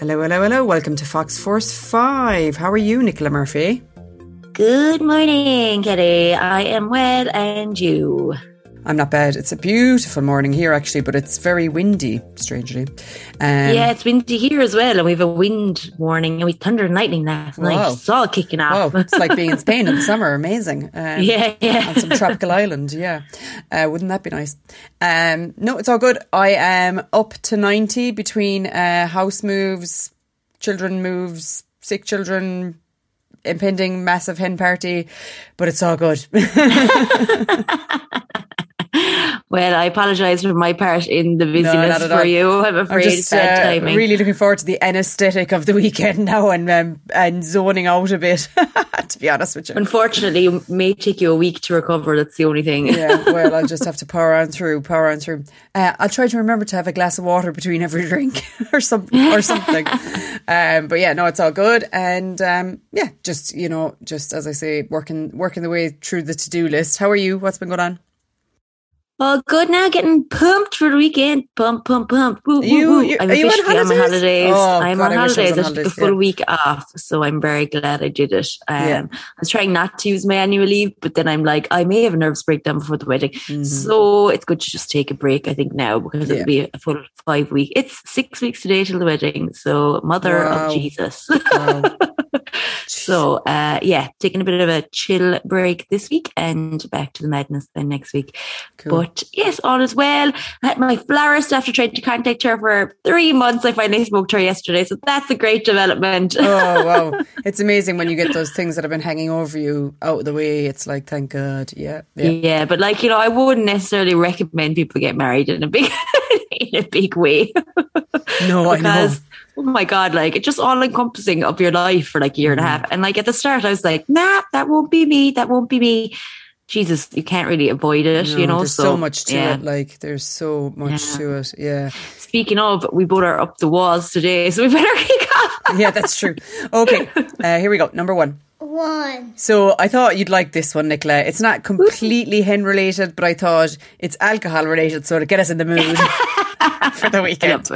Hello, hello, hello. Welcome to Fox Force 5. How are you, Nicola Murphy? Good morning, Kitty. I am well, and you? I'm not bad. It's a beautiful morning here, actually, but it's very windy, strangely. Um, yeah, it's windy here as well, and we have a wind warning, and we thunder and lightning last night. Wow. It's all kicking off. Wow, it's like being in Spain in the summer. Amazing. Um, yeah, yeah. on some tropical island. Yeah, uh, wouldn't that be nice? Um, no, it's all good. I am up to ninety between uh, house moves, children moves, sick children, impending massive hen party, but it's all good. Well, I apologise for my part in the busyness at for all. you. I'm I'm just bad uh, timing. really looking forward to the anaesthetic of the weekend now and um, and zoning out a bit. to be honest with you. Unfortunately, it may take you a week to recover. That's the only thing. yeah, well, I'll just have to power on through, power on through. Uh, I'll try to remember to have a glass of water between every drink or something, or something. um, but yeah, no, it's all good, and um, yeah, just you know, just as I say, working working the way through the to do list. How are you? What's been going on? Well, good now. Getting pumped for the weekend. Pump, pump, pump. Woo, woo, You- woo. I'm on officially on my holidays? Oh, I'm God, on I I holidays. on I took a full yeah. week off, so I'm very glad I did it. Um, Yeah. I was trying not to use my annual leave, but then I'm like, I may have a nervous breakdown before the wedding. So it's good to just take a break, I think, now because Mm-hmm. Yeah. it'll be a full five week. It's six weeks today till the wedding. So, mother Wow. of Jesus. Wow. So, uh, yeah, taking a bit of a chill break this week and back to the madness then next week. Cool. But yes, all is well. I had my florist after trying to contact her for three months. I finally spoke to her yesterday. So that's a great development. oh wow, it's amazing when you get those things that have been hanging over you out of the way. It's like, thank God, yeah, yeah. Yeah, but like, you know, I wouldn't necessarily recommend people get married in a big in a big way. No, I know. because oh my god, like it's just all encompassing of your life for like a year and a Mm-hmm. half. And like at the start, I was like, nah, that won't be me. That won't be me. Jesus, you can't really avoid it, No, you know. there's so, much to yeah. it. Like, there's so much Yeah. to it. Yeah. Speaking of, we both are up the walls today, so we better kick off. yeah, that's true. Okay, uh, here we go. Number one. One. So I thought you'd like this one, Nicola. It's not completely hen related, but I thought it's alcohol related, so to get us in the mood for the weekend.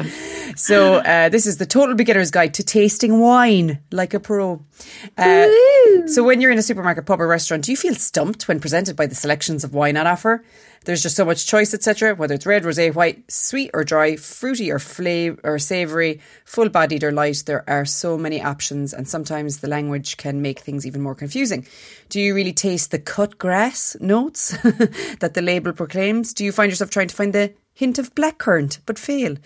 So uh, this is the Total Beginner's Guide to Tasting Wine like a pro. Uh, so when you're in a supermarket, pub, or restaurant, do you feel stumped when presented by the selections of wine on offer? There's just so much choice, etc. Whether it's red, rosé, white, sweet or dry, fruity or flavor or savoury, full-bodied or light, there are so many options, and sometimes the language can make things even more confusing. Do you really taste the cut grass notes that the label proclaims? Do you find yourself trying to find the hint of blackcurrant, but fail.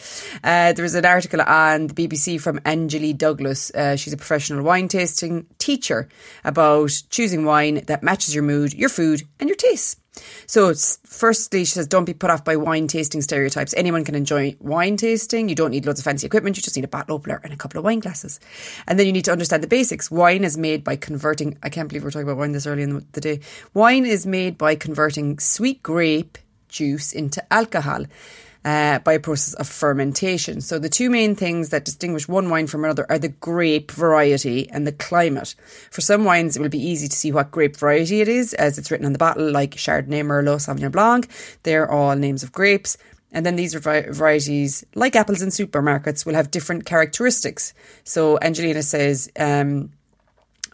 Uh, there was an article on the BBC from Anjali Douglas. Uh, she's a professional wine tasting teacher about choosing wine that matches your mood, your food, and your tastes. So, firstly, she says, don't be put off by wine tasting stereotypes. Anyone can enjoy wine tasting. You don't need loads of fancy equipment. You just need a bottle opener and a couple of wine glasses. And then you need to understand the basics. Wine is made by converting, I can't believe we're talking about wine this early in the day. Wine is made by converting sweet grape juice into alcohol. Uh, by a process of fermentation. So, the two main things that distinguish one wine from another are the grape variety and the climate. For some wines, it will be easy to see what grape variety it is, as it's written on the bottle, like Chardonnay, Merlot, Sauvignon Blanc. They're all names of grapes. And then these vari- varieties, like apples in supermarkets, will have different characteristics. So, Angelina says, um,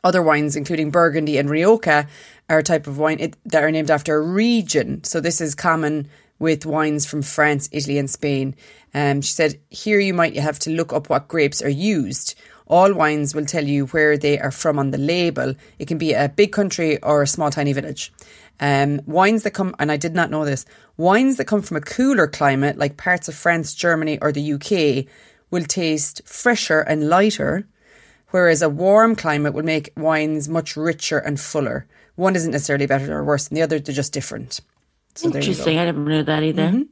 other wines, including Burgundy and Rioja, are a type of wine that are named after a region. So this is common with wines from France, Italy, and Spain. Um, she said, here you might have to look up what grapes are used. All wines will tell you where they are from on the label. It can be a big country or a small, tiny village. Um, wines that come, and I did not know this, wines that come from a cooler climate, like parts of France, Germany, or the UK, will taste fresher and lighter whereas a warm climate will make wines much richer and fuller. One isn't necessarily better or worse than the other, they're just different. So there you go. Interesting. I never knew that either.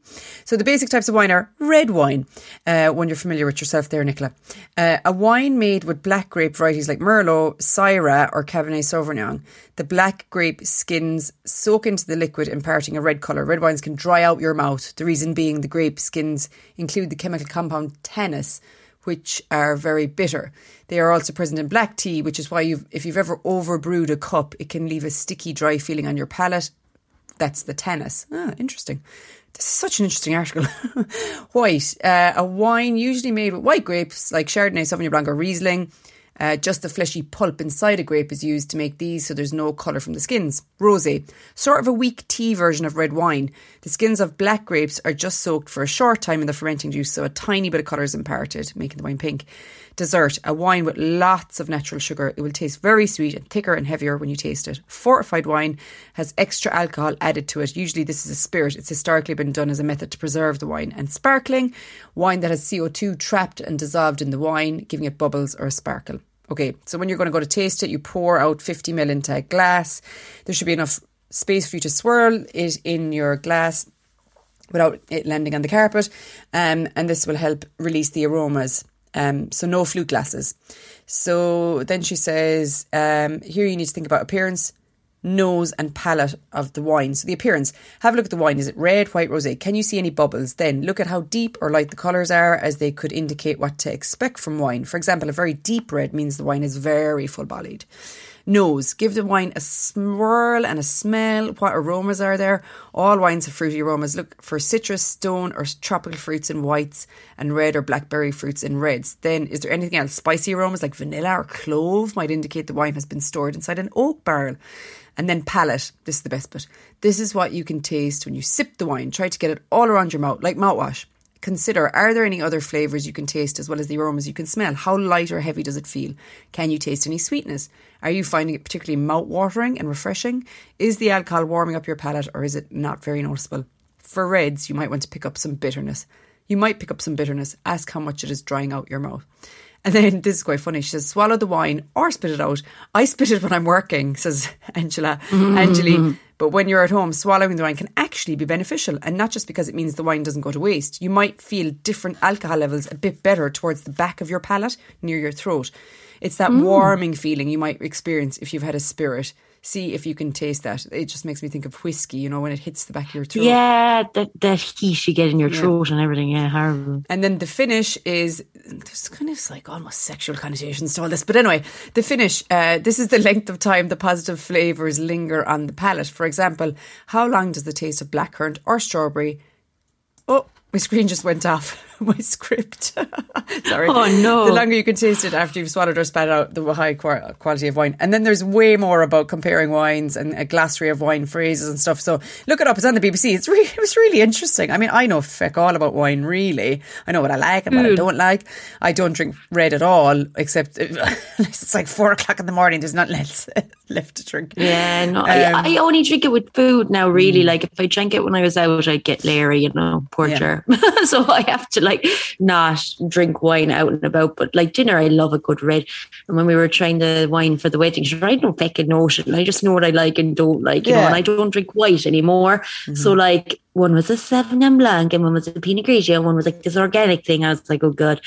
So the basic types of wine are red wine, uh, one you're familiar with yourself there, Nicola. Uh, a wine made with black grape varieties like Merlot, Syrah, or Cabernet Sauvignon. The black grape skins soak into the liquid, imparting a red colour. Red wines can dry out your mouth. The reason being the grape skins include the chemical compound tannins, which are very bitter. They are also present in black tea, which is why you've, if you've ever overbrewed a cup, it can leave a sticky, dry feeling on your palate. That's the tannins. Ah, interesting. This is such an interesting article. white, uh, a wine usually made with white grapes like Chardonnay, Sauvignon Blanc, or Riesling. Uh, just the fleshy pulp inside a grape is used to make these so there's no colour from the skins. Rosé, sort of a weak tea version of red wine. The skins of black grapes are just soaked for a short time in the fermenting juice, so a tiny bit of colour is imparted, making the wine pink. Dessert, a wine with lots of natural sugar. It will taste very sweet and thicker and heavier when you taste it. Fortified wine has extra alcohol added to it. Usually, this is a spirit. It's historically been done as a method to preserve the wine. And sparkling, wine that has CO2 trapped and dissolved in the wine, giving it bubbles or a sparkle. Okay, so when you're going to go to taste it, you pour out 50 ml into a glass. There should be enough space for you to swirl it in your glass without it landing on the carpet. Um, and this will help release the aromas. Um, so no flute glasses. So then she says, um, here you need to think about appearance, nose and palate of the wine. So the appearance, have a look at the wine. Is it red, white, rosé? Can you see any bubbles? Then look at how deep or light the colours are as they could indicate what to expect from wine. For example, a very deep red means the wine is very full bodied. Nose. Give the wine a swirl and a smell. What aromas are there? All wines have fruity aromas. Look for citrus, stone, or tropical fruits in whites and red or blackberry fruits in reds. Then, is there anything else? Spicy aromas like vanilla or clove might indicate the wine has been stored inside an oak barrel. And then palate. This is the best bit. This is what you can taste when you sip the wine. Try to get it all around your mouth, like mouthwash. Consider are there any other flavours you can taste as well as the aromas you can smell? How light or heavy does it feel? Can you taste any sweetness? Are you finding it particularly mouth watering and refreshing? Is the alcohol warming up your palate or is it not very noticeable? For reds, you might want to pick up some bitterness. You might pick up some bitterness. Ask how much it is drying out your mouth. And then this is quite funny. She says, swallow the wine or spit it out. I spit it when I'm working, says Angela. Mm-hmm. Angeli. But when you're at home, swallowing the wine can actually be beneficial. And not just because it means the wine doesn't go to waste. You might feel different alcohol levels a bit better towards the back of your palate, near your throat. It's that mm. warming feeling you might experience if you've had a spirit see if you can taste that. It just makes me think of whiskey, you know, when it hits the back of your throat. Yeah, that, that heat you get in your yeah. throat and everything. Yeah, horrible. And then the finish is, there's kind of like almost sexual connotations to all this. But anyway, the finish, uh, this is the length of time the positive flavours linger on the palate. For example, how long does the taste of blackcurrant or strawberry? Oh, my screen just went off. my script. Sorry. Oh no! The longer you can taste it after you've swallowed or spat out, the high quality of wine. And then there's way more about comparing wines and a glossary of wine phrases and stuff. So look it up. It's on the BBC. It's really, it was really interesting. I mean, I know feck all about wine. Really, I know what I like and what mm. I don't like. I don't drink red at all, except it's like four o'clock in the morning. There's nothing else left to drink. Yeah, no, um, I, I, only drink it with food now. Really, mm. like if I drank it when I was out, I'd get leery. You know, poor yeah. so I have to like like not drink wine out and about. But like dinner, I love a good red. And when we were trying the wine for the wedding, she said, I don't fucking know it. I just know what I like and don't like, you yeah. know, and I don't drink white anymore. Mm-hmm. So like one was a Sauvignon Blanc and one was a Pinot Grigio and one was like this organic thing. I was like, oh god.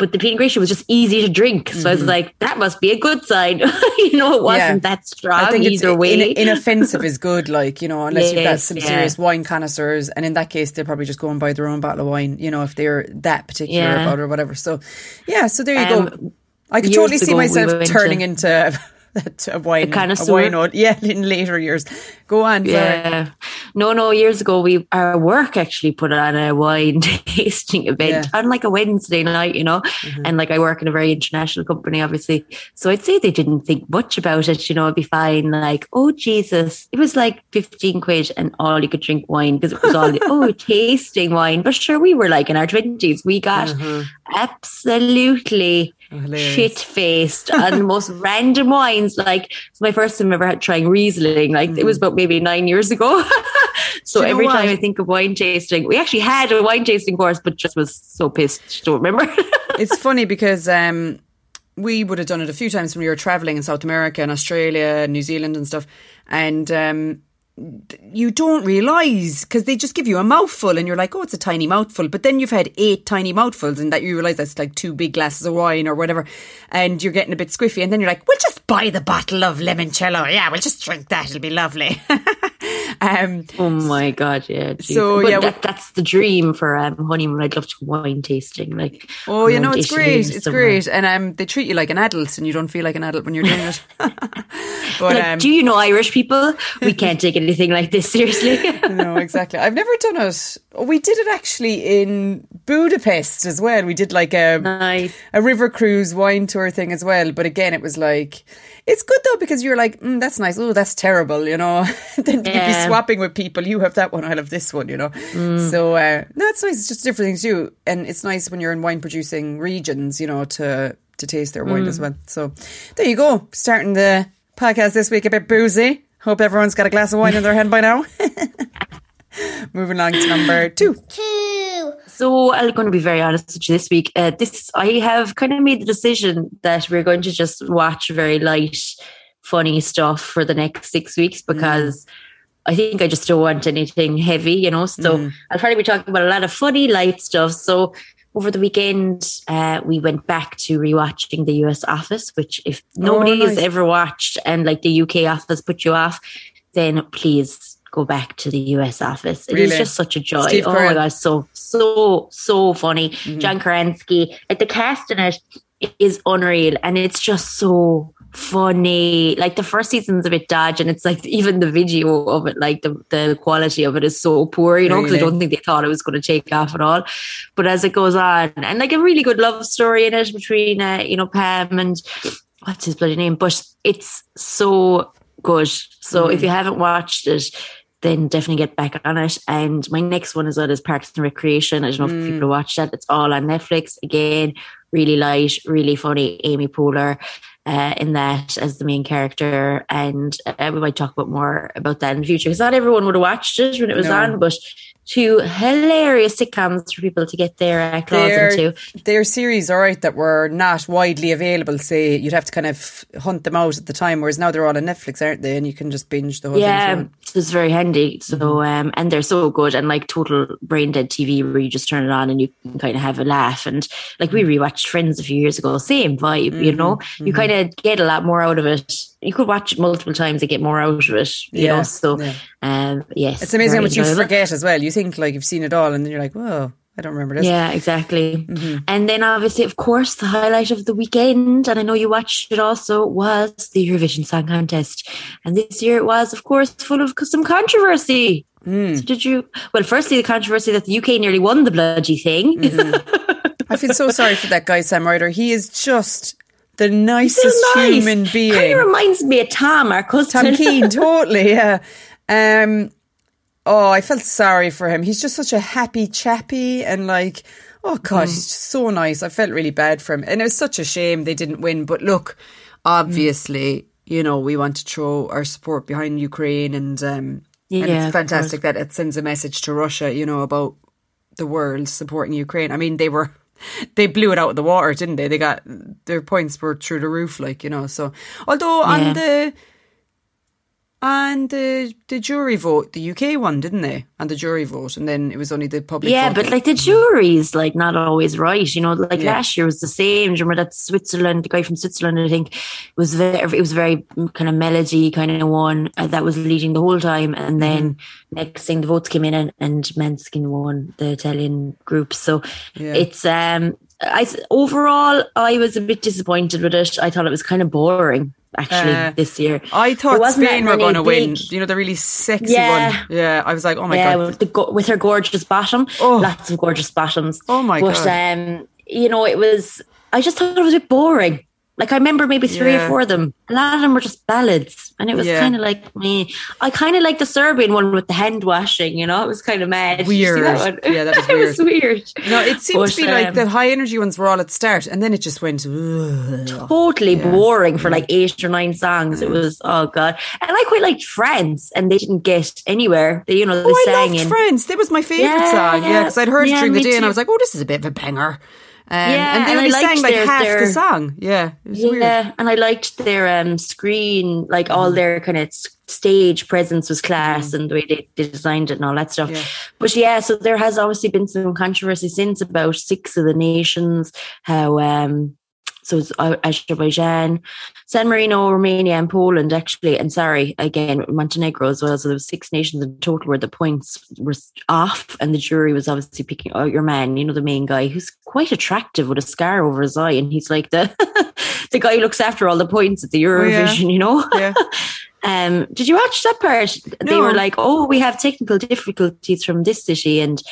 But the Pinot Grigio was just easy to drink. So mm-hmm. I was mm-hmm. like, that must be a good sign. you know, it wasn't yeah. that strong I think either way. In, inoffensive is good, like, you know, unless yes, you've got some yeah. serious wine connoisseurs. And in that case, they'll probably just go and buy their own bottle of wine, you know, if they're that particular yeah. about it or whatever. So, yeah, so there you um, go. I could totally see myself we turning to- into that a wine, a, a wine yeah, in later years. Go on. Yeah. Sorry. No, no. Years ago, we our work actually put on a wine tasting event yeah. on like a Wednesday night, you know, mm-hmm. and like I work in a very international company, obviously. So I'd say they didn't think much about it. You know, it'd be fine. Like, oh Jesus, it was like fifteen quid, and all you could drink wine because it was all oh tasting wine. But sure, we were like in our twenties. We got mm-hmm. absolutely shit faced the most random wines. Like it's my first time ever had trying Riesling. Like mm. it was mm. about maybe nine years ago. so every time I think of wine tasting, we actually had a wine tasting course, but just was so pissed. Don't remember. it's funny because um, we would have done it a few times when we were traveling in South America and Australia, and New Zealand, and stuff. And um, you don't realize because they just give you a mouthful and you're like, oh, it's a tiny mouthful. But then you've had eight tiny mouthfuls and that you realize that's like two big glasses of wine or whatever. And you're getting a bit squiffy. And then you're like, we'll just buy the bottle of limoncello. Yeah, we'll just drink that. It'll be lovely. Um, oh my god, yeah. Geez. So but yeah, that, that's the dream for um, honeymoon. I'd love to wine tasting. Like, oh, you know, it's great. It's somewhere. great, and um, they treat you like an adult, and you don't feel like an adult when you're doing it. but Like, um, do you know Irish people? We can't take anything like this seriously. no, exactly. I've never done it. We did it actually in Budapest as well. We did like a nice. a river cruise wine tour thing as well. But again, it was like it's good though because you're like, mm, that's nice. Oh, that's terrible. You know, then you'd be swapping with people. You have that one. I'll have this one. You know. So uh, no, it's nice. It's just different things too, and it's nice when you're in wine producing regions. You know, to to taste their wine as well. So there you go. Starting the podcast this week a bit boozy. Hope everyone's got a glass of wine in their hand by now. Moving on to number two. two, So I'm going to be very honest with you this week. Uh, this I have kind of made the decision that we're going to just watch very light, funny stuff for the next six weeks because I think I just don't want anything heavy, you know. So I'll probably be talking about a lot of funny, light stuff. So over the weekend, uh, we went back to rewatching the US Office, which if nobody nice. has ever watched and like the UK Office put you off, then please go back to the US Office. It is Really? just such a joy. Steve oh Carell. my gosh, so so so funny. John Krasinski, like the cast in it is unreal, and it's just so funny. Like the first season's a bit dodgy, and it's like even the video of it, like the the quality of it is so poor, you know, because I don't think they thought it was going to take off at all. But as it goes on, and like a really good love story in it between uh, you know Pam and what's his bloody name, but it's so good. So if you haven't watched it, then definitely get back on it. And my next one is on is Parks and Recreation. I don't know if people watch that. It's all on Netflix. Again, really light, really funny. Amy Poehler uh, in that as the main character, and uh, we might talk about more about that in the future because not everyone would have watched it when it was No. on, but two hilarious sitcoms for people to get their uh, claws They're, into. they're series, all right, that were not widely available. Say you'd have to kind of hunt them out at the time, whereas now they're all on Netflix, aren't they? And you can just binge the whole thing. Yeah, it's very handy. So, Mm-hmm. um, and they're so good and like total brain dead TV where you just turn it on and you can kind of have a laugh. And like we Mm-hmm. rewatched Friends a few years ago, same vibe, you know, you kind of get a lot more out of it. You could watch it multiple times and get more out of it, you Yeah, know. So, yeah. um, yes, It's amazing how much you forget as well. You think like you've seen it all, and then you're like, whoa, I don't remember this. Yeah, exactly. Mm-hmm. And then obviously, of course, the highlight of the weekend, and I know you watched it also, was the Eurovision Song Contest. And this year it was, of course, full of some controversy. Mm. So did you? Well, firstly, the controversy that the UK nearly won the bloody thing. I feel so sorry for that guy, Sam Ryder. He is just the nicest nice. human Kind being. of reminds me of Tom, our cousin. Tom Keane, totally, yeah. Um, oh, I felt sorry for him. He's just such a happy chappy and like, oh God, he's just so nice. I felt really bad for him. And it was such a shame they didn't win. But look, obviously, you know, we want to throw our support behind Ukraine and, um, and it's fantastic that it sends a message to Russia, you know, about the world supporting Ukraine. I mean, they were they blew it out of the water, didn't they? They got their points were through the roof, like you know. So, although Yeah. on the on the the jury vote, the UK won, didn't they? And the jury vote, and then it was only the public. Yeah, vote but like the jury's like not always right. You know, like Yeah. last year was the same. Do you remember that Switzerland, the guy from Switzerland, I think, was very, it was very kind of melody kind of one uh, that was leading the whole time. And then Mm-hmm. next thing the votes came in and, and Måneskin won the Italian group. So Yeah. it's, um, I, overall, I was a bit disappointed with it. I thought it was kind of boring actually Uh, this year. I thought Spain were going to win. You know, the really sexy Yeah. one. Yeah, I was like, oh my yeah, god. with the with her gorgeous bottom, Oh. lots of gorgeous bottoms. Oh my but, God. um, you know, it was. I just thought it was a bit boring. Like I remember maybe three Yeah. or four of them. A lot of them were just ballads, and it was Yeah. kind of like me. I kind of like the Serbian one with the hand washing. You know, it was kind of mad. Did you see Weird. that? Yeah, that was it was weird. No, it seemed But, to be like um, the high energy ones were all at start, and then it just went. "Ugh." Totally boring for like eight or nine songs. It was oh god, and I quite liked France, and they didn't get anywhere. They, you know, they Oh, I sang loved in. Friends. That was my favourite Yeah, song. Yeah, because I'd heard it during the day and I was like, oh, this is a bit of a banger. Um, Yeah, and they and I only sang liked like their- half the song. Yeah, it was weird. Yeah, and I liked their um screen, like Mm-hmm. all their kind of stage presence was class and the way they, they designed it and all that stuff. Yeah. But yeah, so there has obviously been some controversy since about six of the nations, how um so it's uh, Azerbaijan, San Marino, Romania, and Poland actually. And sorry, again, Montenegro as well. So there was six nations in total where the points were off, and the jury was obviously picking out your man, you know, the main guy who's quite attractive with a scar over his eye, and he's like the the guy who looks after all the points at the Eurovision, oh, yeah. you know. Yeah. Um, did you watch that part? No. They were like, "Oh, we have technical difficulties from this city," and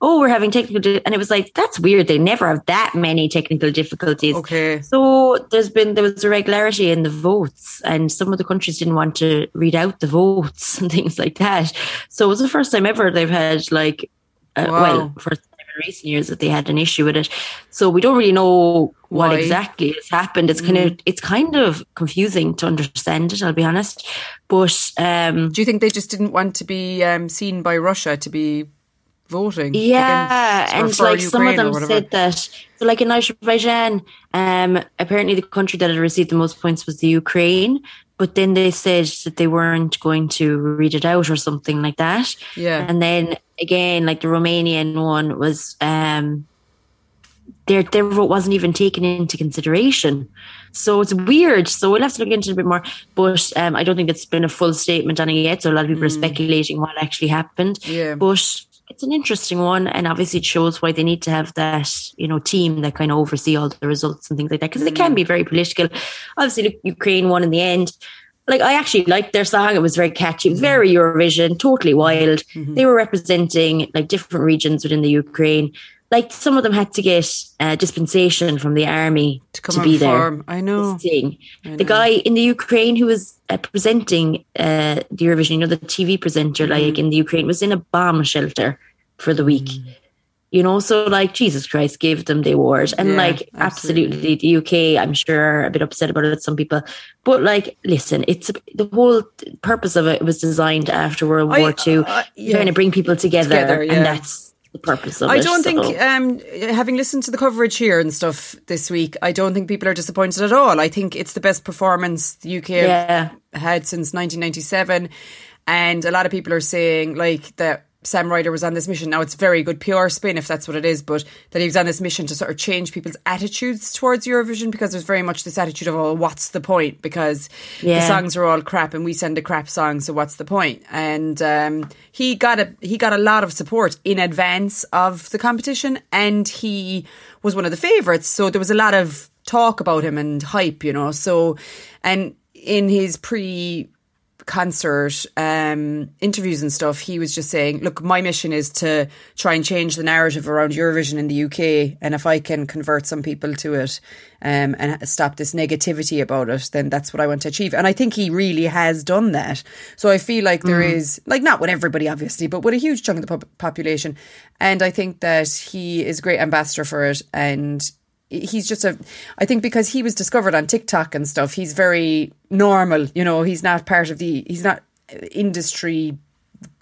oh, we're having technical, di-. and it was like that's weird. They never have that many technical difficulties. Okay. So there's been there was irregularity in the votes, and some of the countries didn't want to read out the votes and things like that. So it was the first time ever they've had like, uh, wow. well, first time in recent years that they had an issue with it. So we don't really know what Why? exactly has happened. It's mm. kind of it's kind of confusing to understand it. I'll be honest, but um, do you think they just didn't want to be um, seen by Russia to be voting. Yeah, and like Ukraine some of them said that. So, like in Azerbaijan, um, apparently the country that had received the most points was the Ukraine, but then they said that they weren't going to read it out or something like that. Yeah, and then again, like the Romanian one was. Um, their their vote wasn't even taken into consideration. So it's weird. So we'll have to look into it a bit more. But um, I don't think it's been a full statement on it yet. So a lot of people mm. are speculating what actually happened. Yeah. But it's an interesting one, and obviously it shows why they need to have that you know team that kind of oversee all the results and things like that because mm. it can be very political. Obviously, Ukraine won in the end. Like I actually liked their song; it was very catchy, mm. very Eurovision, totally wild. Mm-hmm. They were representing like different regions within the Ukraine. Like some of them had to get uh, dispensation from the army to, to be there. I know. I know. The guy in the Ukraine who was uh, presenting uh, the Eurovision, you know, the TV presenter, mm. like in the Ukraine, was in a bomb shelter for the week. Mm. You know, so like Jesus Christ gave them the award. And yeah, like absolutely. absolutely. the UK, I'm sure a bit upset about it, some people. But like, listen, it's the whole purpose of it was designed after World I, War II, uh, yeah. trying to bring people together. together yeah. And that's the purpose of I it. I don't so. think, um, having listened to the coverage here and stuff this week, I don't think people are disappointed at all. I think it's the best performance the UK yeah. had since 1997. And a lot of people are saying like that Sam Ryder was on this mission. Now it's very good PR spin if that's what it is, but that he was on this mission to sort of change people's attitudes towards Eurovision because there's very much this attitude of, oh, what's the point? Because yeah. the songs are all crap and we send a crap song, so what's the point? And um, he got a he got a lot of support in advance of the competition, and he was one of the favourites. So there was a lot of talk about him and hype, you know. So and in his pre concert um, interviews and stuff, he was just saying, "Look, my mission is to try and change the narrative around Eurovision in the UK, and if I can convert some people to it um, and stop this negativity about it, then that's what I want to achieve." And I think he really has done that. So I feel like there mm. is, like, not with everybody, obviously, but with a huge chunk of the population, and I think that he is a great ambassador for it, and he's just a I think because he was discovered on TikTok and stuff, he's very normal, you know, he's not part of the he's not industry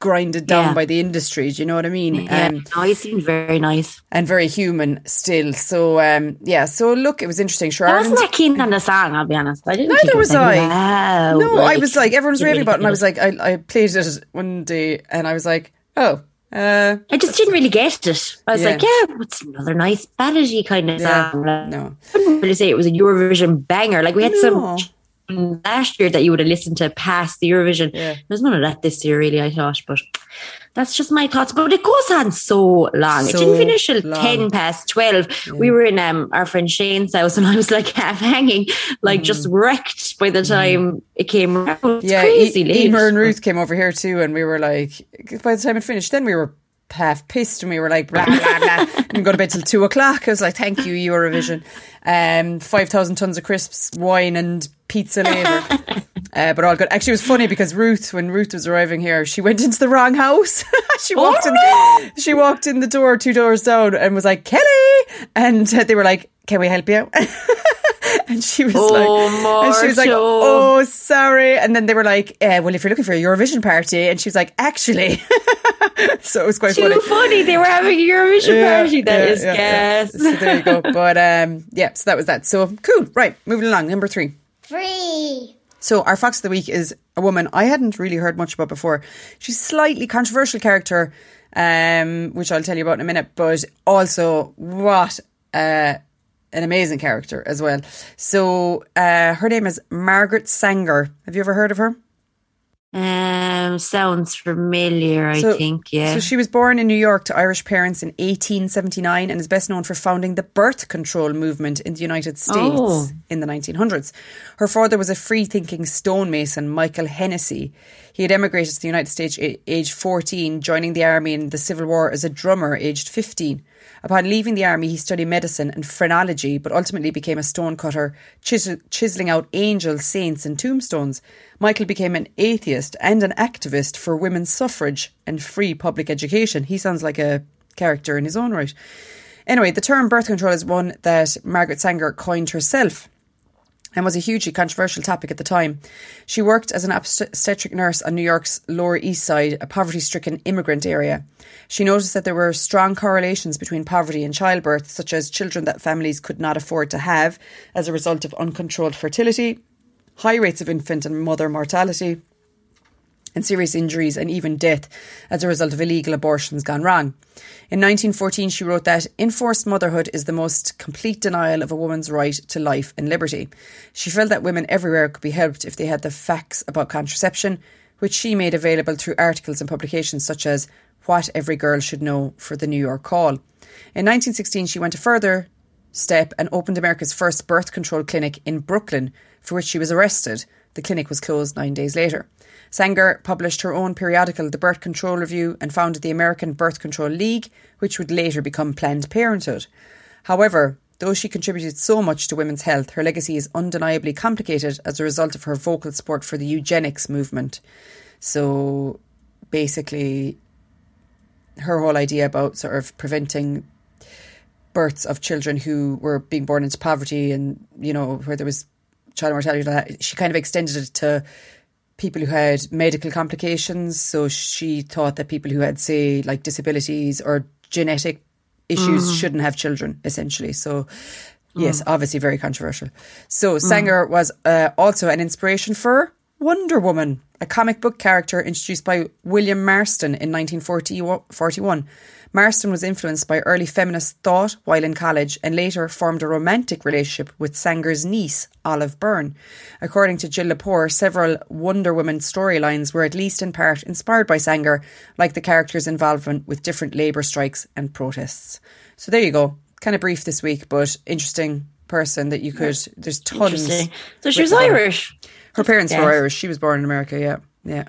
grinded down yeah. by the industries, you know what I mean? Yeah, um, no, he seemed very nice and very human still. So um, yeah, so look, it was interesting. Sure, I wasn't that keen on the song. I'll be honest. I didn't. Neither was I. Wow, no, like, I was like everyone's raving about, it and I was like, I, I played it one day, and I was like, oh, uh, I just didn't really get it. I was yeah. like, yeah, what's another nice ballady kind of yeah, song? no. I wouldn't really say it was a Eurovision banger. Like we had no. some last year that you would have listened to past the Eurovision. Yeah. There's none of that this year, really, I thought. But that's just my thoughts. But it goes on so long. So it didn't finish till 10 past 12. Yeah. We were in um, our friend Shane's house and I was like half hanging, like mm. just wrecked by the mm. time mm. it came around. It's yeah, crazy e- Emer and Ruth came over here too. And we were like, by the time it finished, then we were half pissed and we were like blah blah blah and go to bed till two o'clock. I was like, Thank you, Eurovision. Um five thousand tons of crisps, wine and pizza later. Uh, but all good. Actually, it was funny because Ruth, when Ruth was arriving here, she went into the wrong house. she walked oh, in. No. She walked in the door, two doors down, and was like Kelly, and they were like, "Can we help you?" and she was oh, like, and she was like, "Oh, sorry." And then they were like, uh, "Well, if you're looking for a Eurovision party," and she was like, "Actually." so it was quite Too funny. funny. They were having a Eurovision yeah, party. That yeah, is yeah, gas. So there you go. But um, yeah, so that was that. So cool. Right, moving along. Number three. Three. So our fox of the week is a woman I hadn't really heard much about before. She's a slightly controversial character, um, which I'll tell you about in a minute. But also, what uh, an amazing character as well. So uh, her name is Margaret Sanger. Have you ever heard of her? Um, sounds familiar, I So- think. Yeah. So she was born in New York to Irish parents in 1879 and is best known for founding the birth control movement in the United States Oh. in the 1900s. Her father was a free-thinking stonemason, Michael Hennessy. He had emigrated to the United States at age 14, joining the army in the Civil War as a drummer aged 15. Upon leaving the army, he studied medicine and phrenology, but ultimately became a stonecutter, chis- chiseling out angels, saints, and tombstones. Michael became an atheist and an activist for women's suffrage and free public education. He sounds like a character in his own right. Anyway, the term birth control is one that Margaret Sanger coined herself and was a hugely controversial topic at the time. She worked as an obstetric nurse on New York's Lower East Side, a poverty stricken immigrant area. She noticed that there were strong correlations between poverty and childbirth, such as children that families could not afford to have as a result of uncontrolled fertility, high rates of infant and mother mortality, and serious injuries and even death as a result of illegal abortions gone wrong. In 1914, she wrote that enforced motherhood is the most complete denial of a woman's right to life and liberty. She felt that women everywhere could be helped if they had the facts about contraception, which she made available through articles and publications such as What Every Girl Should Know for the New York Call. In 1916, she went a further step and opened America's first birth control clinic in Brooklyn, for which she was arrested. The clinic was closed nine days later. Sanger published her own periodical, The Birth Control Review, and founded the American Birth Control League, which would later become Planned Parenthood. However, though she contributed so much to women's health, her legacy is undeniably complicated as a result of her vocal support for the eugenics movement. So basically, her whole idea about sort of preventing births of children who were being born into poverty and, you know, where there was child mortality, she kind of extended it to people who had medical complications. So she thought that people who had, say, like disabilities or genetic issues mm. shouldn't have children, essentially. So, mm. yes, obviously very controversial. So, mm. Sanger was uh, also an inspiration for Wonder Woman, a comic book character introduced by William Marston in 1941. Marston was influenced by early feminist thought while in college and later formed a romantic relationship with Sanger's niece, Olive Byrne. According to Jill Lepore, several Wonder Woman storylines were at least in part inspired by Sanger, like the character's involvement with different labour strikes and protests. So there you go. Kind of brief this week, but interesting person that you could. There's tons. So she was her. Irish. Her parents were Irish. She was born in America. Yeah, yeah.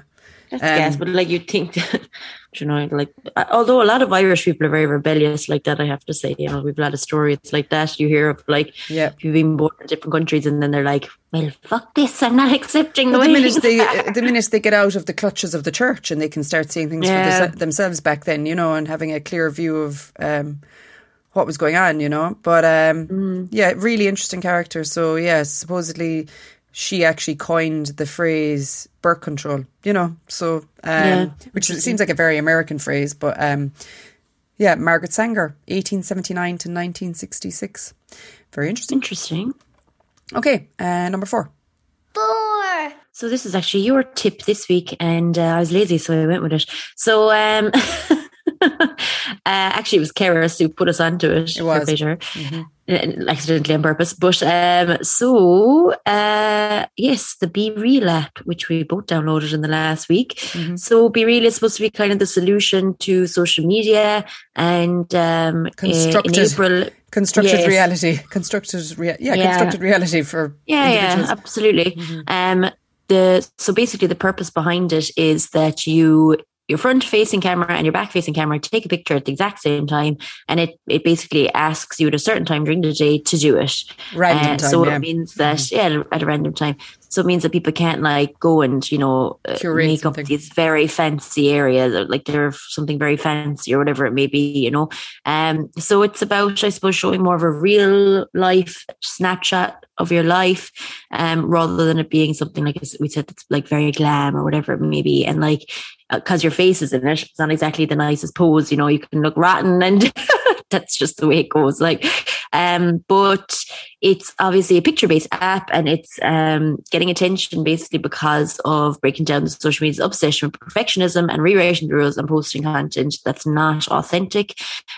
That's gas, um, but like you think, that, you know, like although a lot of Irish people are very rebellious like that, I have to say, you know, we've a lot of stories like that. You hear of like Yeah. you've been born in different countries, and then they're like, "Well, fuck this, I'm not accepting the Well, the minute they the minute they get out of the clutches of the church and they can start seeing things Yeah. for these- themselves back then, you know, and having a clear view of um, what was going on, you know. But um, Mm. yeah, really interesting character. So yeah, supposedly she actually coined the phrase birth control, you know. So um, Yeah, which seems like a very American phrase, but um, yeah, Margaret Sanger, eighteen seventy nine to nineteen sixty six. Very interesting. Interesting. Okay, uh, number four. Four. So this is actually your tip this week, and uh, I was lazy, so I went with it. So um, uh, actually, it was Keras who put us onto it. It was. for pleasure, Uh, accidentally on purpose. But um, so uh, yes, the BeReal app, which we both downloaded in the last week. So BeReal is supposed to be kind of the solution to social media, and um, uh, in Constructed. April. Constructed Yes. reality, constructed, rea- yeah, Yeah. constructed reality for Yeah, yeah, absolutely. Um, the so basically the purpose behind it is that you your front facing camera and your back facing camera take a picture at the exact same time, and it it basically asks you at a certain time during the day to do it. Random Uh, time, so yeah. it means that yeah, at a random time. So it means that people can't like go and you know uh, Curate make something. up these very fancy areas, or, like they're something very fancy or whatever it may be. You know, um. So it's about I suppose showing more of a real life snapshot of your life, um, rather than it being something like we said that's like very glam or whatever it may be, and like because your face is in it, it's not exactly the nicest pose. You know, you can look rotten and. That's just the way it goes. Like, Um, but it's obviously a picture based app and it's um, getting attention basically because of breaking down the social media's obsession with perfectionism and rewriting the rules and posting content that's not authentic.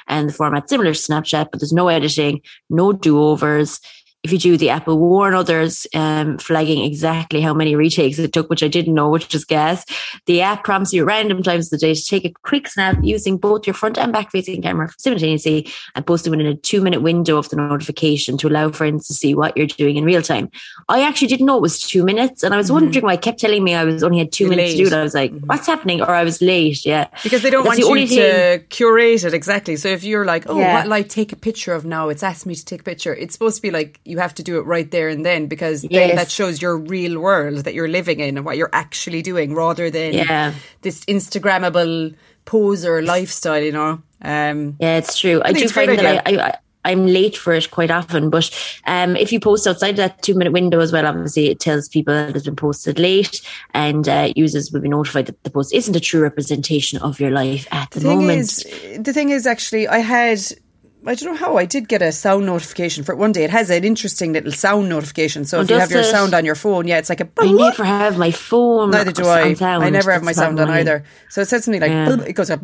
And the format similar to Snapchat, but there's no editing, no do overs if you do the Apple will warn others, um, flagging exactly how many retakes it took, which I didn't know, which is gas. The app prompts you at random times of the day to take a quick snap using both your front and back facing camera simultaneously and posting within a two minute window of the notification to allow friends to see what you're doing in real time. I actually didn't know it was two minutes and I was mm-hmm. wondering why it kept telling me I was only had 2 you're minutes late. to do it. I was like, mm-hmm. what's happening? Or I was late. Yeah. Because they don't That's want the you to thing. curate it exactly. So if you're like, oh, yeah. what I take a picture of now? It's asked me to take a picture. It's supposed to be like you have to do it right there and then because yes. then that shows your real world that you're living in and what you're actually doing rather than yeah. this Instagrammable poser lifestyle, you know. Um, yeah, it's true. I, I do find that I, I, I'm late for it quite often, but um, if you post outside that two minute window as well, obviously it tells people that it's been posted late, and uh, users will be notified that the post isn't a true representation of your life at the, the moment. Is, the thing is, actually, I had I don't know how I did get a sound notification for it one day. It has an interesting little sound notification. So oh, if you have your sound on your phone, yeah, it's like a. I never have my phone. Neither do I. I never have my sound on either. So it says something like yeah. it goes like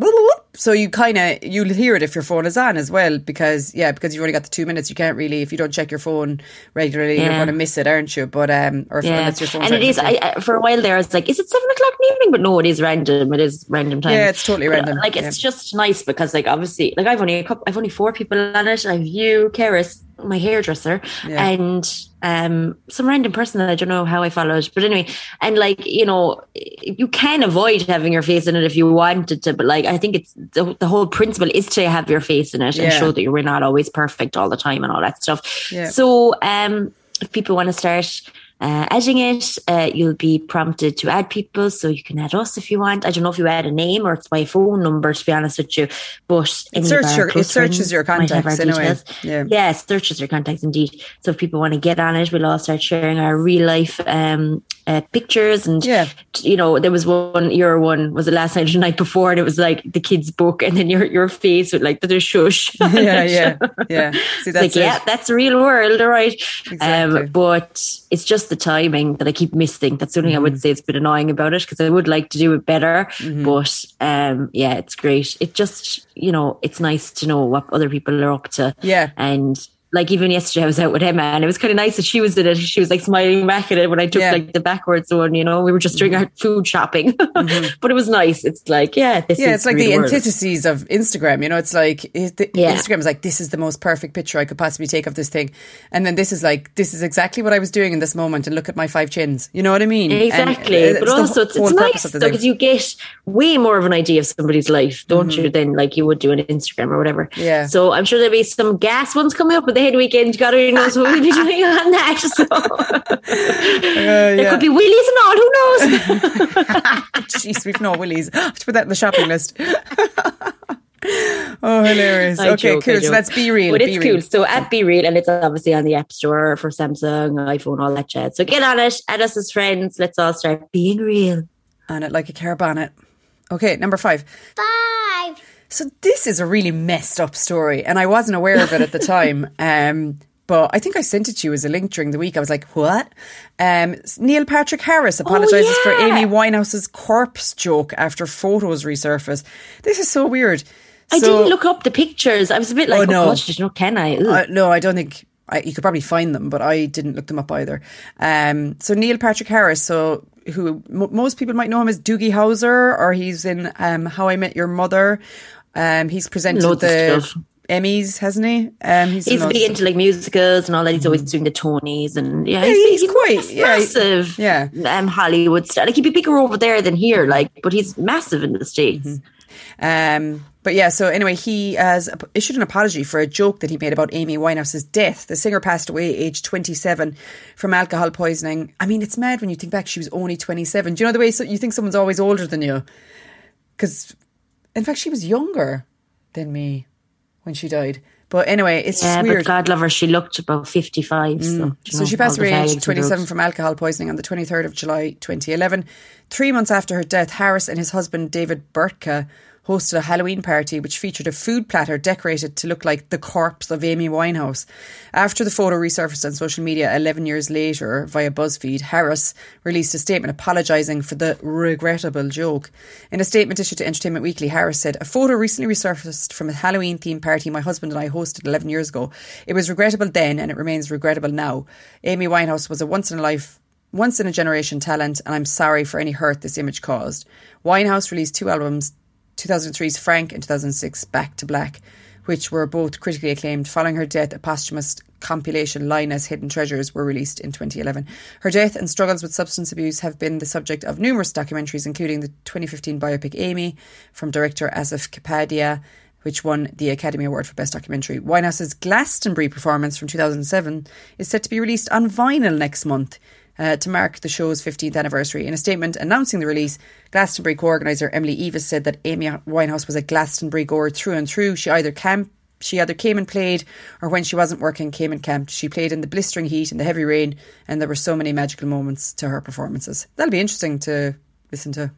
so you kind of you'll hear it if your phone is on as well because yeah because you've only got the two minutes you can't really if you don't check your phone regularly yeah. you're going to miss it aren't you but um or if yeah. your phone and it is I, I, for a while there I was like is it seven o'clock in the evening but no it is random it is random time yeah it's totally but, random like it's yeah. just nice because like obviously like I've only a couple I've only four people on it I've you Karis my hairdresser yeah. and um some random person that I don't know how I followed. But anyway, and like, you know, you can avoid having your face in it if you wanted to, but like I think it's the, the whole principle is to have your face in it yeah. and show that you're not always perfect all the time and all that stuff. Yeah. So um if people want to start uh, adding it, uh, you'll be prompted to add people. So you can add us if you want. I don't know if you add a name or it's by phone number, to be honest with you. But it, search your, it searches your contacts anyway. Yeah. yeah, it searches your contacts indeed. So if people want to get on it, we'll all start sharing our real life um, uh, pictures. And, yeah. you know, there was one, your one was the last night or the night before, and it was like the kid's book, and then your, your face with like the shush. yeah, yeah, yeah. See, that's like, yeah, that's the real world, all right. Exactly. Um, but it's just the timing that I keep missing. That's the only mm-hmm. I would mm-hmm. say it's a bit annoying about it because I would like to do it better. Mm-hmm. But um, yeah, it's great. It just, you know, it's nice to know what other people are up to. Yeah. And like even yesterday I was out with Emma and it was kind of nice that she was in it. She was like smiling back at it when I took yeah. like the backwards one, you know, we were just doing mm-hmm. our food shopping, mm-hmm. but it was nice. It's like, yeah, this yeah, it's like the, the antitheses of Instagram, you know, it's like it, yeah. Instagram is like, this is the most perfect picture I could possibly take of this thing. And then this is like, this is exactly what I was doing in this moment and look at my five chins. You know what I mean? Exactly. And, uh, but also it's, it's nice because you get way more of an idea of somebody's life, don't mm-hmm. you, than like you would do on Instagram or whatever. Yeah. So I'm sure there'll be some gas ones coming up but the head weekend. You got to who knows what we'll be doing on that. So uh, yeah. there could be willies and all. Who knows? Jeez, we've no willies. Let's put that in the shopping list. oh, hilarious. I okay, joke, cool. So that's BeReal. But it's cool. So at BeReal, and it's obviously on the App Store for Samsung, iPhone, all that chat. So get on it, add us as friends. Let's all start being real. On it like a car bonnet. Okay, number five. Five. So this is a really messed up story, and I wasn't aware of it at the time. Um, but I think I sent it to you as a link during the week. I was like, what? Um, Neil Patrick Harris apologizes oh, yeah. for Amy Winehouse's corpse joke after photos resurface. This is so weird. I so, didn't look up the pictures. I was a bit like, oh, no. oh gosh, no, can I? Uh, no, I don't think. I, you could probably find them, but I didn't look them up either. Um, so Neil Patrick Harris, so who m- most people might know him as Doogie Howser, or he's in um, How I Met Your Mother. Um, he's presented Loads the Emmys, hasn't he? Um, he's he's big into like musicals and all that. He's always doing the Tonys and yeah, yeah he's, he's, quite yeah, massive. Yeah, um, Hollywood star. Like he'd be bigger over there than here. Like, but he's massive in the states. Mm-hmm. Um, but yeah, so anyway, he has issued an apology for a joke that he made about Amy Winehouse's death. The singer passed away aged 27 from alcohol poisoning. I mean, it's mad when you think back, she was only 27. Do you know the way so you think someone's always older than you? Because, in fact, she was younger than me when she died. But anyway, it's yeah, just weird. But God love her, she looked about 55. Mm. So, so know, she passed away age 27 from alcohol poisoning on the 23rd of July 2011. Three months after her death, Harris and his husband, David Burtka, hosted a Halloween party which featured a food platter decorated to look like the corpse of Amy Winehouse. After the photo resurfaced on social media 11 years later via BuzzFeed, Harris released a statement apologising for the regrettable joke. In a statement issued to Entertainment Weekly, Harris said, A photo recently resurfaced from a Halloween themed party my husband and I hosted 11 years ago. It was regrettable then and it remains regrettable now. Amy Winehouse was a once in a life once in a generation talent, and I'm sorry for any hurt this image caused. Winehouse released two albums 2003's Frank and 2006 Back to Black, which were both critically acclaimed. Following her death, a posthumous compilation Lioness Hidden Treasures were released in 2011. Her death and struggles with substance abuse have been the subject of numerous documentaries, including the 2015 biopic Amy from director Asif Kapadia, which won the Academy Award for Best Documentary. Winehouse's Glastonbury performance from 2007 is set to be released on vinyl next month uh, to mark the show's 15th anniversary. In a statement announcing the release, Glastonbury co organiser Emily Eavis said that Amy Winehouse was a Glastonbury goer through and through. She either camp she either came and played or when she wasn't working came and camped. She played in the blistering heat and the heavy rain and there were so many magical moments to her performances. That'll be interesting to listen to.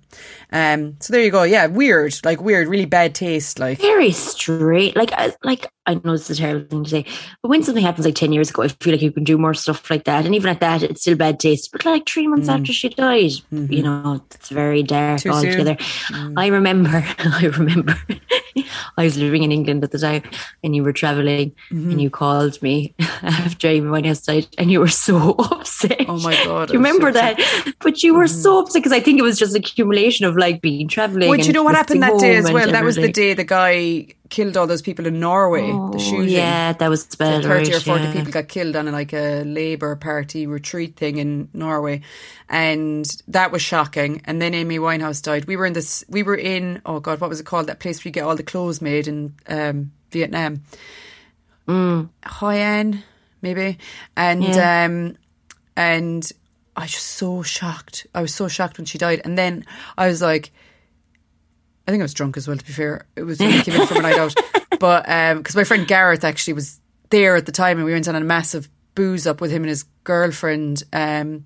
Um, so there you go. Yeah, weird, like weird, really bad taste. Like very straight. Like, I, like I know it's a terrible thing to say, but when something happens like ten years ago, I feel like you can do more stuff like that. And even at that, it's still bad taste. But like three months mm. after she died, mm-hmm. you know, it's very dark Too altogether. Mm. I remember, I remember, I was living in England at the time, and you were traveling, mm-hmm. and you called me after Amy Winehouse died, and you were so upset. Oh my god! You remember so that? But you were mm-hmm. so upset because I think it was just accumulation of like being traveling. Well, you know what happened that day as well? That was the day the guy killed all those people in Norway. Oh, the shooting. Yeah, that was bad. Thirty or forty yeah. people got killed on like a Labour Party retreat thing in Norway, and that was shocking. And then Amy Winehouse died. We were in this. We were in. Oh God, what was it called? That place where you get all the clothes made in um, Vietnam. Mm. Hoi An, maybe, and yeah. um, and I was just so shocked. I was so shocked when she died, and then I was like I think I was drunk as well. To be fair, it was when I came in from a night out. But because um, my friend Gareth actually was there at the time, and we went on a massive booze up with him and his girlfriend. Um,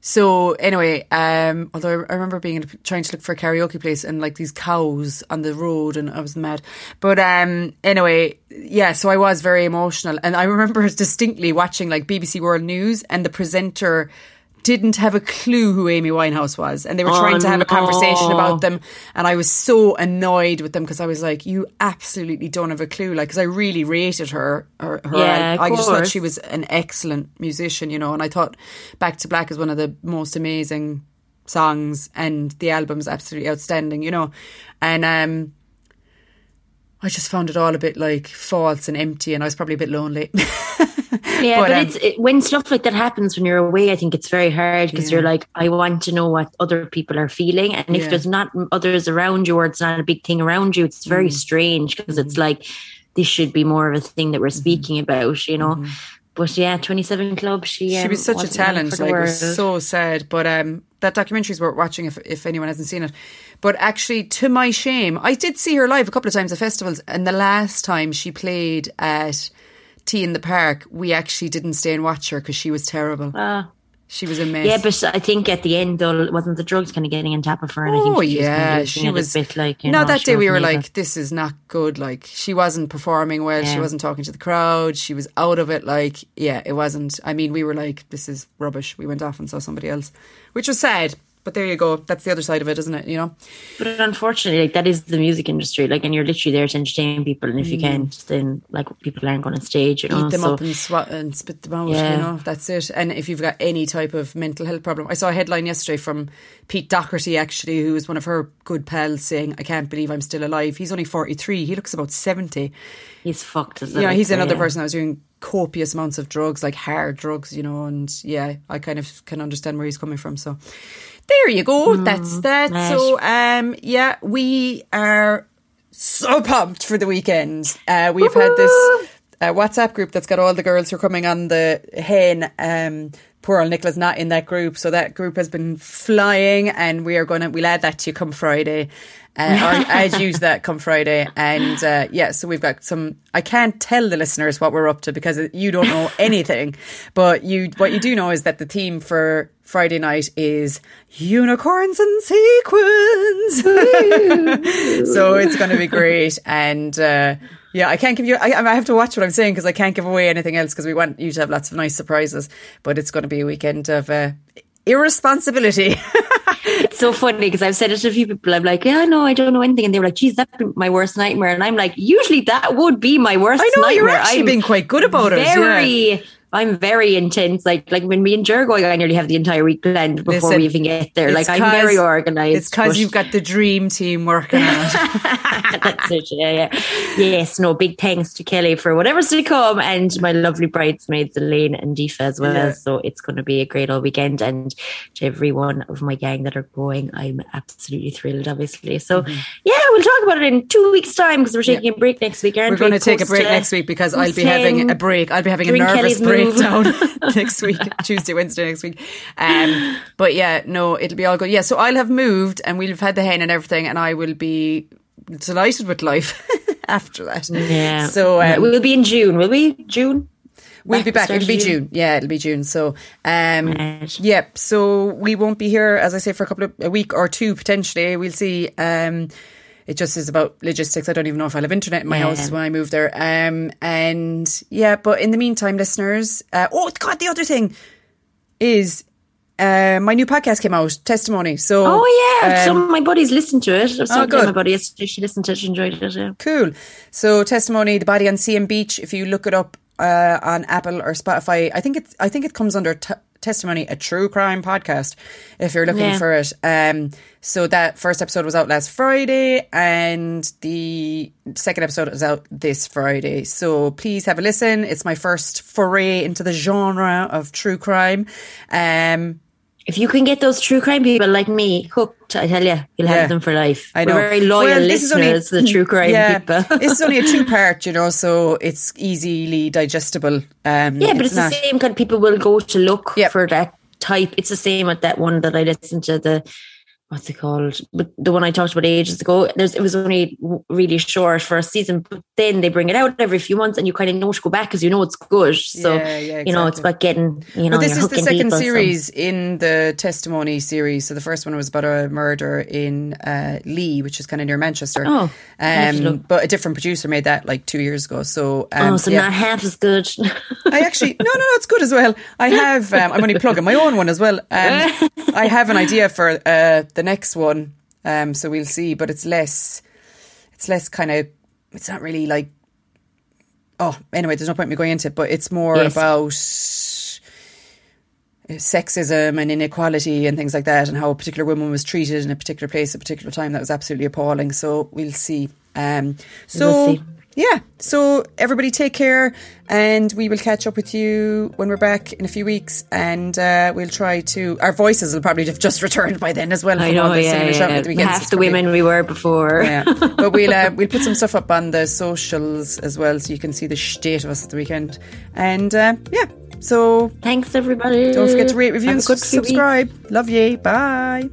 so anyway, um, although I remember being trying to look for a karaoke place and like these cows on the road, and I was mad. But um, anyway, yeah. So I was very emotional, and I remember distinctly watching like BBC World News and the presenter didn't have a clue who Amy Winehouse was, and they were oh, trying to have a conversation no. about them. And I was so annoyed with them because I was like, "You absolutely don't have a clue!" Like, because I really rated her. her, her yeah, I, I just thought she was an excellent musician, you know. And I thought Back to Black is one of the most amazing songs, and the album is absolutely outstanding, you know. And um, I just found it all a bit like false and empty, and I was probably a bit lonely. yeah, but, but um, it's it, when stuff like that happens when you're away. I think it's very hard because yeah. you're like, I want to know what other people are feeling, and if yeah. there's not others around you or it's not a big thing around you, it's very mm. strange because mm. it's like this should be more of a thing that we're mm-hmm. speaking mm-hmm. about, you know. Mm-hmm. But yeah, 27 Club, she, um, she was such a talent. Like, it was so sad. But um, that documentary is worth watching if, if anyone hasn't seen it. But actually, to my shame, I did see her live a couple of times at festivals. And the last time she played at T in the Park, we actually didn't stay and watch her because she was terrible. Ah. She was a mess. Yeah, but I think at the end though, wasn't the drugs kind of getting on top of her? And oh I think she yeah, was she was. A bit like you no, know, that day we were like, this is not good. Like she wasn't performing well. Yeah. She wasn't talking to the crowd. She was out of it. Like yeah, it wasn't. I mean, we were like, this is rubbish. We went off and saw somebody else, which was sad. But there you go. That's the other side of it, isn't it? You know. But unfortunately, like that is the music industry. Like, and you're literally there to entertain people. And if you mm. can't, then like people aren't going to stage. You know, eat them so, up and swat and spit them out. Yeah. You know, that's it. And if you've got any type of mental health problem, I saw a headline yesterday from Pete Doherty, actually, who was one of her good pals, saying, "I can't believe I'm still alive." He's only 43. He looks about 70. He's fucked. Yeah, you know, he's another yeah. person that was doing copious amounts of drugs, like hard drugs, you know. And yeah, I kind of can understand where he's coming from. So there you go. Mm, That's that. Right. So, um, yeah, we are so pumped for the weekend. Uh, we've Woo-hoo! had this uh, WhatsApp group that's got all the girls who are coming on the hen. Um, poor old Nicola's not in that group, so that group has been flying, and we are going to we'll add that to you come Friday. Uh, I'd use that come Friday. And uh, yeah, so we've got some. I can't tell the listeners what we're up to because you don't know anything. but you, what you do know is that the theme for Friday night is unicorns and sequins. so it's going to be great. And uh, yeah, I can't give you, I, I have to watch what I'm saying because I can't give away anything else because we want you to have lots of nice surprises. But it's going to be a weekend of uh, irresponsibility. it's so funny because I've said it to a few people. I'm like, yeah, no, I don't know anything. And they were like, geez, that'd be my worst nightmare. And I'm like, usually that would be my worst I know, nightmare. you're actually I'm being quite good about it. very, yeah. I'm very intense. Like like when me and Jer go, I nearly have the entire week planned before Listen, we even get there. Like I'm very organized. It's because you've got the dream team working on it. That's it. Yeah, yeah. Yes. No. Big thanks to Kelly for whatever's to come, and my lovely bridesmaids Elaine and Deefa as well. Yeah. So it's going to be a great all weekend, and to every one of my gang that are going, I'm absolutely thrilled. Obviously. So Mm-hmm. yeah, we'll talk about it in two weeks' time because we're taking a break next week. Aren't We're going to take a break next week because I'll be having a break. I'll be having a nervous Kelly's move. Breakdown next week, Tuesday, Wednesday next week. Um, but yeah, no, it'll be all good. Yeah, so I'll have moved and we'll have had the hen and everything, and I will be delighted with life after that. Yeah. So um, we'll be in June. Will we? June. We'll be back. It'll be of June. Yeah, it'll be June. So, um, Right. yeah. So we won't be here, as I say, for a couple of a week or two potentially. We'll see. Um, it just is about logistics. I don't even know if I'll have internet in my Yeah. house when I move there. Um, and yeah, but in the meantime, listeners. Uh, oh God, the other thing is. Uh, my new podcast came out, testimony. So, Oh yeah, um, some of my buddies listened to it. I was talking to good. my buddy yesterday. She listened to it. She enjoyed it. Yeah. Cool. So testimony, the body on CM Beach. If you look it up uh, on Apple or Spotify, I think it I think it comes under t- testimony, a true crime podcast. If you're looking Yeah. for it, um, so that first episode was out last Friday, and the second episode is out this Friday. So please have a listen. It's my first foray into the genre of true crime. Um, If you can get those true crime people like me hooked, I tell you, you'll Yeah. have them for life. I know. We're very loyal Well, this is only- listeners the true crime yeah, people. this is only a two part, you know, so it's easily digestible. Um, yeah, but it's, not. the same kind of people will go to look Yep. for that type. It's the same with that one that I listened to the what's it called? But the one I talked about ages ago. There's it was only really short for a season, but then they bring it out every few months, and you kind of know to go back because you know it's good. So Yeah, yeah, you know it's about getting you know. But this is the second people, so- series in the testimony series. So the first one was about a murder in uh, Leigh, which is kind of near Manchester. Oh, um, but a different producer made that like two years ago. So, um, Oh, so yeah. not half as good. I actually no, no, no, it's good as well. I have. Um, I'm only plugging my own one as well. Um, I have an idea for uh, the next one. Um, so we'll see, but it's less. It's less kind of. It's not really like. Oh, anyway, there's no point in me going into it, but it's more Yes. about uh, sexism and inequality and things like that, and how a particular woman was treated in a particular place at a particular time. That was absolutely appalling. So we'll see. Um, so We'll see. Yeah, so everybody take care, and we will catch up with you when we're back in a few weeks, and uh, we'll try to. Our voices will probably have just returned by then as well. I know, this yeah, yeah. the half It's the probably- women we were before. Yeah, but we'll uh, we'll put some stuff up on the socials as well, so you can see the state of us at the weekend, and uh, yeah. So Thanks, everybody. don't forget to rate, review, and subscribe. Love you. Bye.